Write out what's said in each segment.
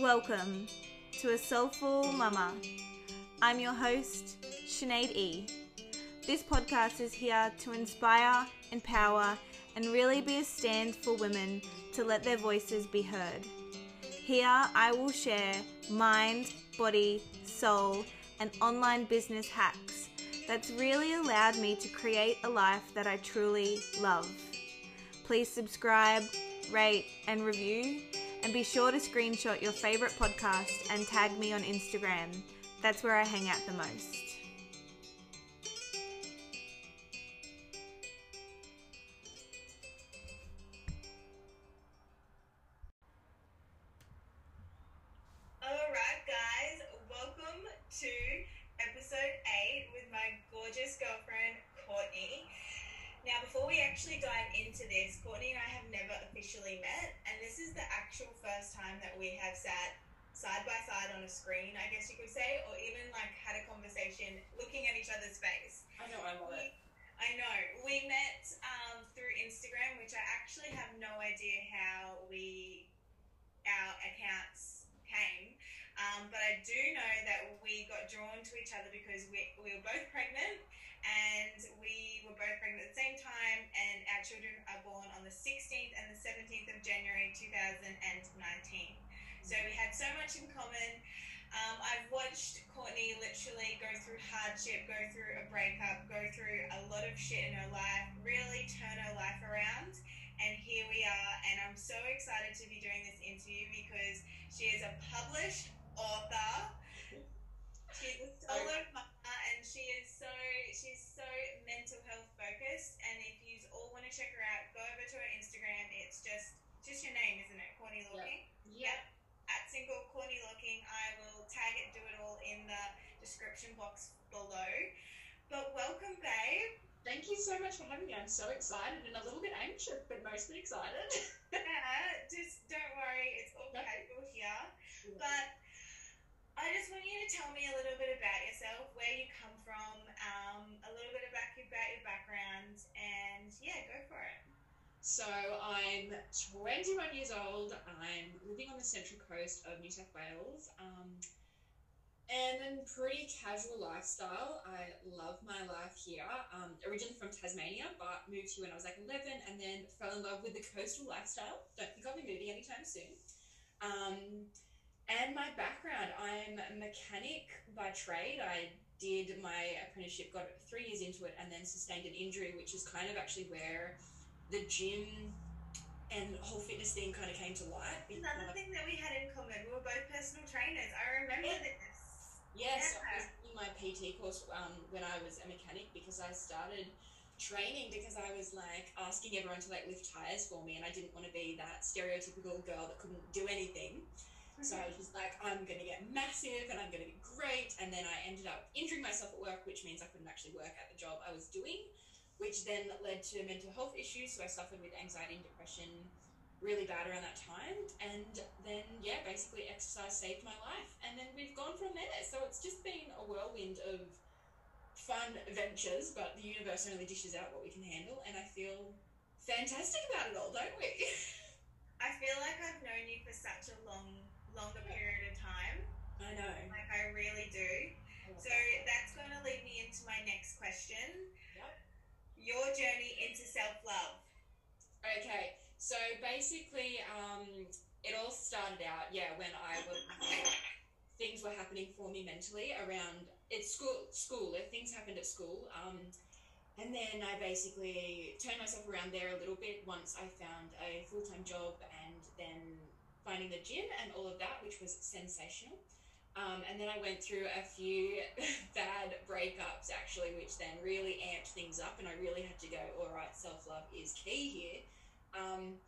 Welcome to A Soulful Mama. I'm your host, Sinead E. This podcast is here to inspire, empower, and really be a stand for women to let their voices be heard. Here I will share mind, body, soul, and online business hacks that's really allowed me to create a life that I truly love. Please subscribe, rate, and review, and be sure to screenshot your favorite podcast and tag me on Instagram. That's where I hang out the most. Actually dive into this, Courtney and I have never officially met, and this is the actual first time that we have sat side by side on a screen, I guess you could say, or even like had a conversation looking at each other's face. I know, I love it. I know. We met um, through Instagram, which I actually have no idea how we our accounts came. Um, but I do know that we got drawn to each other because we, we were both pregnant and we were both pregnant at the same time, and our children are born on the 16th and the 17th of January 2019. So we had so much in common. Um, I've watched Courtney literally go through hardship, go through a breakup, go through a lot of shit in her life, really turn her life around. And here we are, and I'm so excited to be doing this interview because she is a published author. She's a solo mama, and she is so she's so mental health focused. And if you all want to check her out, go over to her Instagram. It's just just your name, isn't it, Courtney Looking? Yep. At single Courtney Looking, I will tag it, do it all in the description box below. But welcome, babe. Thank you so much for having me. I'm so excited and a little bit anxious, but mostly excited. Yeah, just don't worry, it's all Yep. casual here. But I just want you to tell me a little bit about yourself, where you come from, um, a little bit about, about your background, and yeah, go for it. So I'm 21 years old. I'm living on the central coast of New South Wales. Um, and a pretty casual lifestyle. I love my life here. Um, originally from Tasmania, but moved here when I was like 11 and then fell in love with the coastal lifestyle. Don't think I'll be moving anytime soon. Um, and my background, I'm a mechanic by trade. I did my apprenticeship, got three years into it, and then sustained an injury, which is kind of actually where the gym and whole fitness thing kind of came to light. Another thing that we had in common, we were both personal trainers. I remember Yeah. this. Yes, I was doing my PT course um, when I was a mechanic because I started training because I was like asking everyone to like lift tires for me, and I didn't want to be that stereotypical girl that couldn't do anything. So I was just like, I'm gonna get massive and I'm gonna be great. And then I ended up injuring myself at work, which means I couldn't actually work at the job I was doing, which then led to mental health issues. So I suffered with anxiety and depression really bad around that time. And then, yeah, basically exercise saved my life. And then we've gone from there. So it's just been a whirlwind of fun adventures, but the universe only dishes out what we can handle. And I feel fantastic about it all, don't we? I feel like I've known you for such a long, longer period of time. I know. Like I really do. So that's going to lead me into my next question. Yep. Your journey into self love. Okay, so basically, um, it all started out, yeah, when I was things were happening for me mentally around it's school. School, if things happened at school, um, and then I basically turned myself around there a little bit once I found a full time job and then finding the gym and all of that, which was sensational. Um, and then I went through a few bad breakups actually, which then really amped things up, and I really had to go, all right, self love is key here. Um,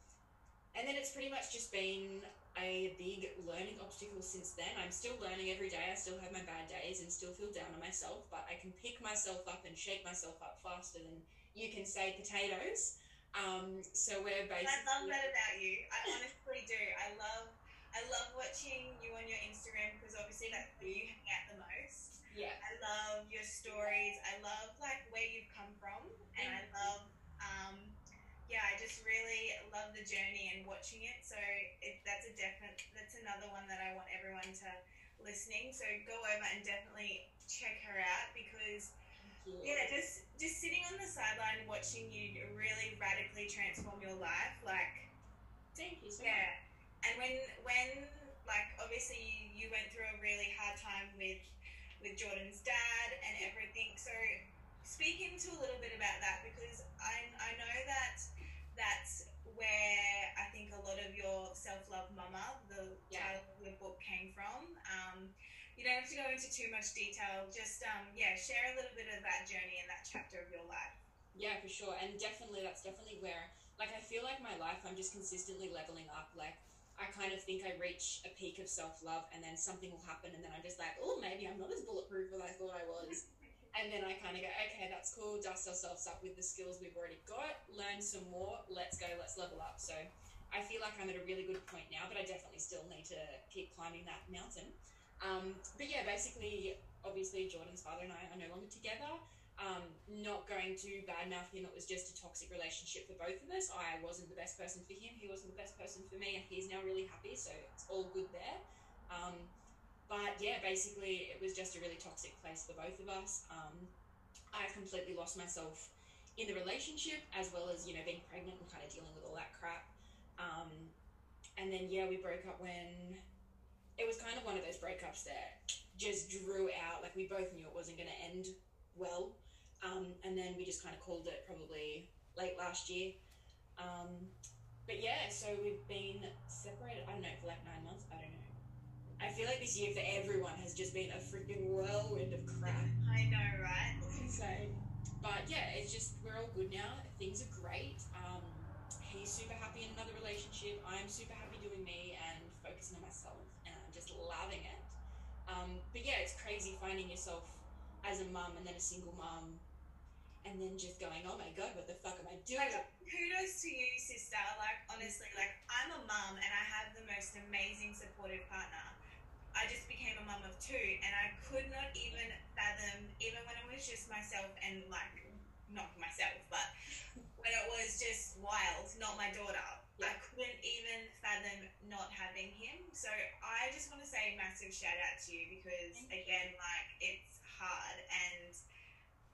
and then it's pretty much just been a big learning obstacle since then. I'm still learning every day. I still have my bad days and still feel down on myself, but I can pick myself up and shake myself up faster than you can say potatoes. Um, so we're basically. I love that about you. I honestly do. I love I love watching you on your Instagram because obviously that's where you hang out the most. Yeah. I love your stories. I love like where you've come from, and I love the journey and watching it. So it, that's a definite. That's another one that I want everyone to listening. So go over and definitely check her out because yeah, just just sitting on the sideline watching you really radically transform your life, like Thank you so yeah. much. And when when like obviously you, you went through a really hard time with with Jordan's dad and everything. So speak into a little bit about that because I I know that that's where I think a lot of your self love mama, the Yeah. title of the book came from. Um, you don't have to go into too much detail. Just um, yeah, share a little bit of that journey and that chapter of your life. Yeah, for sure. And definitely, that's definitely where, like, I feel like my life, I'm just consistently leveling up. Like, I kind of think I reach a peak of self love, and then something will happen, and then I'm just like, oh, maybe I'm not as bulletproof as I thought I was. And then I kind of go, okay, that's cool. Dust ourselves up with the skills we've already got. Learn some more. Let's go. Let's level up. So I feel like I'm at a really good point now, but I definitely still need to keep climbing that mountain. Um, but yeah, basically, obviously, Jordan's father and I are no longer together. Um, not going to badmouth him. It was just a toxic relationship for both of us. I wasn't the best person for him. He wasn't the best person for me, and he's now really happy. So it's all good there. Um, but yeah, basically, it was just a really toxic place for both of us. Um, I completely lost myself in the relationship, as well as you know being pregnant and kind of dealing with all that crap. Um, and then yeah, we broke up when it was kind of one of those breakups that just drew out. Like we both knew it wasn't going to end well. Um, and then we just kind of called it probably late last year. Um, but yeah, so we've been separated, I don't know, for like nine months. I don't know. I feel like this year for everyone has just been a freaking whirlwind of crap. I know, right? Insane. But yeah, it's just, we're all good now. Things are great. Um, he's super happy in another relationship. I'm super happy doing me and focusing on myself. And I'm just loving it. Um, but yeah, it's crazy finding yourself as a mum and then a single mum and then just going, oh my god, what the fuck am I doing? Like, kudos to you, sister. Like, honestly, like, I'm a mum and I have the most amazing supportive partner. I just became a mum of two and I could not even fathom, even when it was just myself and, like, not myself, but when it was just wild, not my daughter. I Yeah. couldn't even fathom not having him. So I just want to say a massive shout out to you because, again, like, it's hard and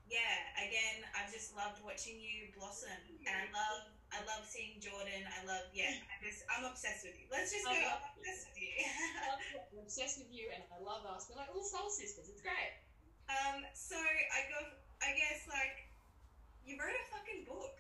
yeah, again, I've just loved watching you blossom, and I love, I love seeing Jordan. I love, yeah, I just, I'm obsessed with you. Let's just go. I'm obsessed with you. I'm obsessed with you and I love us. We're like all soul sisters. It's great. um, so I go, I guess, like, you wrote a fucking book.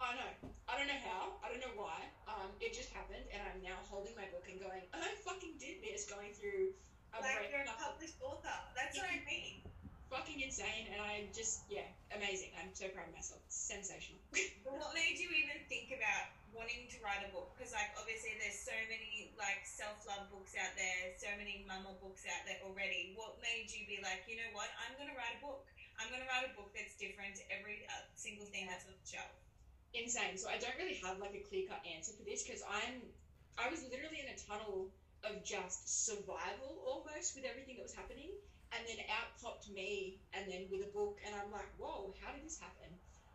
I know. I don't know how. I don't know why. Um, it just happened, and I'm now holding my book and going, I fucking did this, going through a Like you're a breakup. published author. That's what I mean. Fucking insane, and I just, yeah, amazing. I'm so proud of myself. It's sensational. What made you even think about wanting to write a book? Because like obviously there's so many like self love books out there, so many mama books out there already. What made you be like, you know what? I'm gonna write a book. I'm gonna write a book that's different to every uh, single thing that's on the shelf. insane. So I don't really have like a clear cut answer for this because I'm, I was literally in a tunnel of just survival almost with everything that was happening. And then out popped me, and then with a book, and I'm like, whoa, how did this happen?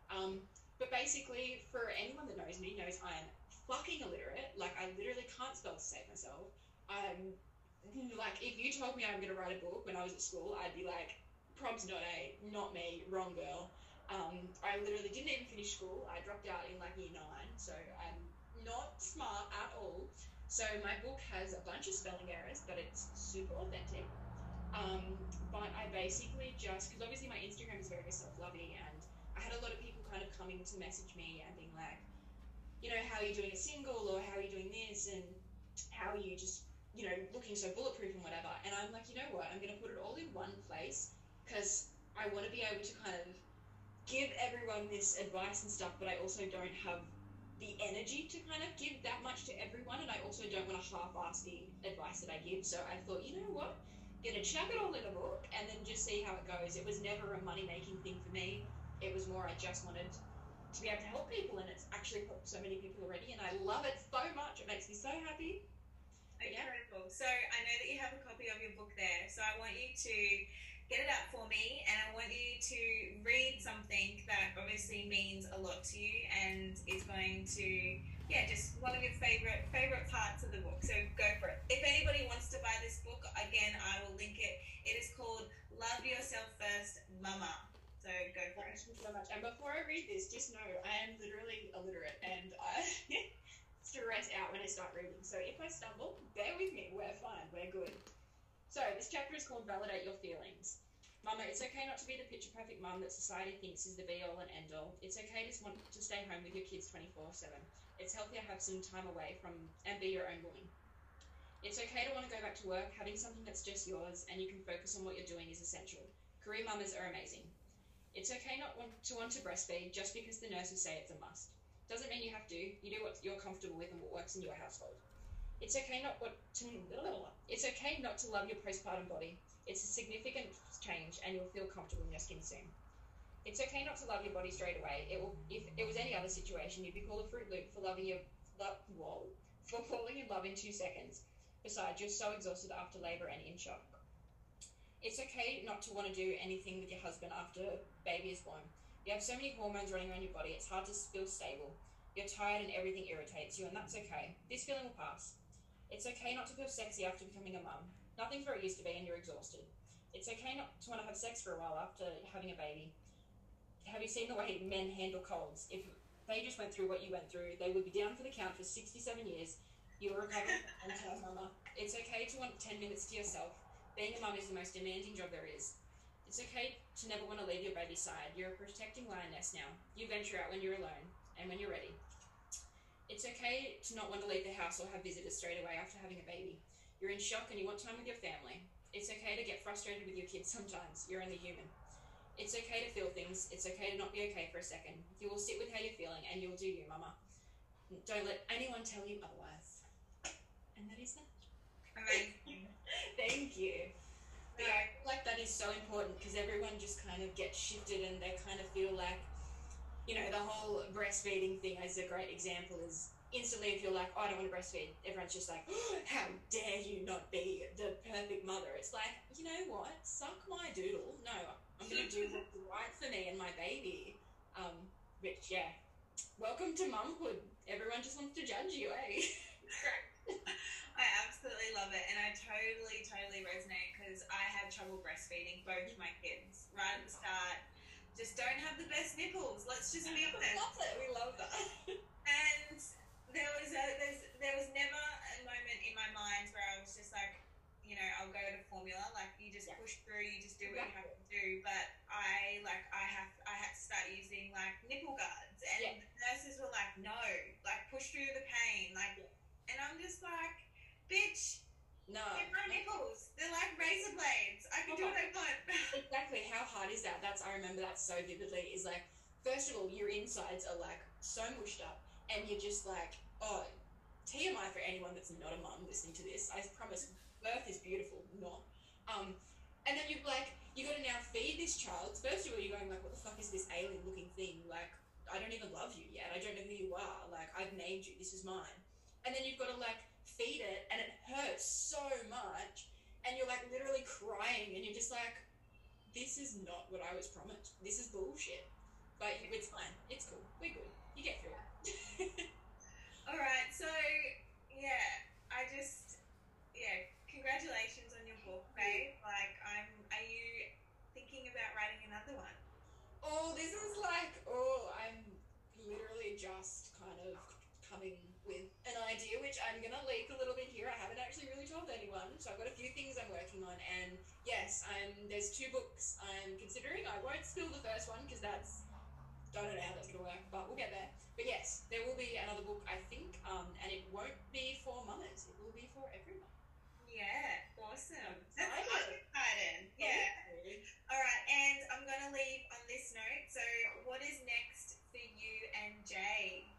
Um, but basically, for anyone that knows me, knows I'm fucking illiterate. Like, I literally can't spell to save myself. I'm like, if you told me I'm gonna write a book when I was at school, I'd be like, probs not a, not me, wrong girl. Um, I literally didn't even finish school. I dropped out in like year nine, so I'm not smart at all. So my book has a bunch of spelling errors, but it's super authentic. Um, but I basically just because obviously my Instagram is very self-loving, and I had a lot of people kind of coming to message me and being like, you know, how are you doing a single, or how are you doing this, and how are you just, you know, looking so bulletproof and whatever. And I'm like, you know what? I'm gonna put it all in one place because I want to be able to kind of give everyone this advice and stuff, but I also don't have the energy to kind of give that much to everyone, and I also don't want to half-ass the advice that I give. So I thought, you know what? Gonna chuck it all in a book and then just see how it goes. It was never a money-making thing for me. It was more I just wanted to be able to help people, and it's actually helped so many people already, and I love it so much. It makes me so happy. Yeah. Incredible. So I know that you have a copy of your book there. So I want you to get it out for me, and I want you to read something that obviously means a lot to you and is going to yeah, just one of your favorite favorite parts of the book. So go for it. If anybody wants to buy this book, again, I will link it. It is called Love Yourself First, Mama. So go for it. Thank you so much. And before I read this, just know I am literally illiterate and I stress out when I start reading. So if I stumble, bear with me. We're fine. We're good. So this chapter is called Validate Your Feelings. Mama, it's okay not to be the picture perfect mum that society thinks is the be all and end all. It's okay to want to stay home with your kids 24 7. It's healthier to have some time away from and be your own woman. It's okay to want to go back to work. Having something that's just yours and you can focus on what you're doing is essential. Career mamas are amazing. It's okay not want to want to breastfeed just because the nurses say it's a must. Doesn't mean you have to. You do what you're comfortable with and what works in your household. It's okay not to. It's okay not to love your postpartum body. It's a significant change, and you'll feel comfortable in your skin soon. It's okay not to love your body straight away. It will. If it was any other situation, you'd be called a Fruit Loop for loving your love. For falling in love in two seconds. Besides, you're so exhausted after labour and in shock. It's okay not to want to do anything with your husband after baby is born. You have so many hormones running around your body, it's hard to feel stable. You're tired and everything irritates you, and that's okay. This feeling will pass. It's okay not to feel sexy after becoming a mum. Nothing's where it used to be, and you're exhausted. It's okay not to want to have sex for a while after having a baby. Have you seen the way men handle colds? If they just went through what you went through, they would be down for the count for 67 years. You will recover and tell mama. It's okay to want 10 minutes to yourself. Being a mum is the most demanding job there is. It's okay to never want to leave your baby's side. You're a protecting lioness now. You venture out when you're alone and when you're ready. It's okay to not want to leave the house or have visitors straight away after having a baby. You're in shock and you want time with your family. It's okay to get frustrated with your kids sometimes. You're only human. It's okay to feel things. It's okay to not be okay for a second. You will sit with how you're feeling and you'll do you, mama. Don't let anyone tell you otherwise. And that is that. Amazing. Thank you. But yeah, I feel like that is so important because everyone just kind of gets shifted and they kind of feel like, you know, the whole breastfeeding thing is a great example is instantly if you're like, oh, I don't want to breastfeed, everyone's just like, oh, how dare you not be the perfect mother? It's like, you know what? Suck my doodle. No, I'm going to do what's right for me and my baby. Um, which, yeah, welcome to mumhood. Everyone just wants to judge you, eh? I absolutely love it, and I totally, totally resonate because I had trouble breastfeeding both my kids right at the start. Just don't have the best nipples. Let's just be we honest. love it. We love that. And there was a there's, there was never a moment in my mind where I was just like, you know, I'll go to formula. Like you just Yeah. push through, you just do what you have to do. But I like I have I had to start using like nipple guards, and Yeah. the nurses were like, no, like push through the pain, like, and I'm just like, bitch, No. they're my nipples. They're like razor blades. I can do what I want. Exactly. How hard is that? That's I remember that so vividly. Is like, first of all, your insides are like so mushed up, and you're just like, oh, TMI for anyone that's not a mum listening to this. I promise, birth is beautiful, not. Um, and then you're like, you got to now feed this child. First of all, you're going like, what the fuck is this alien-looking thing? Like, I don't even love you yet. I don't know who you are. Like, I've named you. This is mine. And then you've got to like feed it, and it hurts so much, and you're like literally crying, and you're just like, this is not what I was promised. This is bullshit. But it's fine. It's cool. We're good. You get through it. All right, so yeah, I just yeah, congratulations on your book, babe. Like, I'm. Are you thinking about writing another one? oh, this is like, oh, I'm literally just kind of coming with an idea, which I'm gonna leak a little bit here. I haven't actually really told anyone, so I've got a few things I'm working on. And yes, I'm. There's two books I'm considering. I won't spill the first one because that's don't know how that's gonna work, but we'll get there. But yes, there will be another book, I think, um, and it won't be for mamas. It will be for everyone. Yeah, awesome. That's Excited. I'm excited. Yeah. All right, and I'm gonna leave on this note. So, what is next for you and Jay?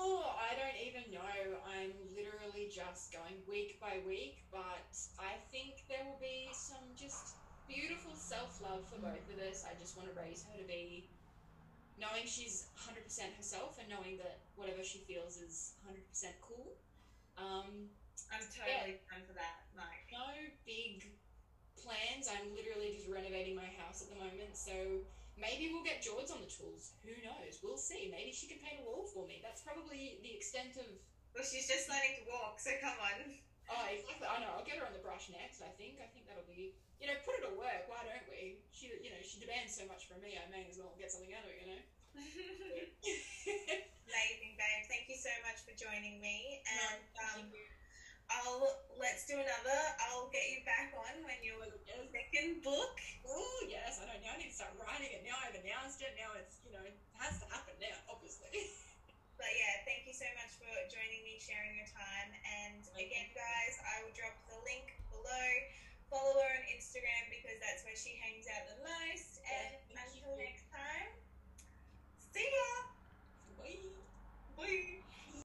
Oh, I don't even know. I'm literally just going week by week, but I think there will be some just beautiful self love for both of us. I just want to raise her to be knowing she's 100% herself and knowing that whatever she feels is 100% cool. Um, I'm totally down for that. Like, no big plans. I'm literally just renovating my house at the moment, so maybe we'll get George on the tools. Who knows? We'll see. Maybe she can paint a wall for me. That's probably the extent of. Well, she's just learning to walk, so come on. Oh, exactly. I know. I'll get her on the brush next. I think. I think that'll be. You know, put it to work. Why don't we? She, you know, she demands so much from me. I may as well get something out of it. You know. Amazing, babe. Thank you so much for joining me. And um, Thank you. I'll let's do another. I'll get you back on when you're your second book. Oh yes, I don't know. I need to start writing it now. I've announced it. Now it's you know it has to happen now, obviously. But yeah, thank you so much for joining me, sharing your time. And again, guys, I will drop the link below. Follow her on Instagram because that's where she hangs out the most. And yeah, until you. next time, see ya. Bye. Bye.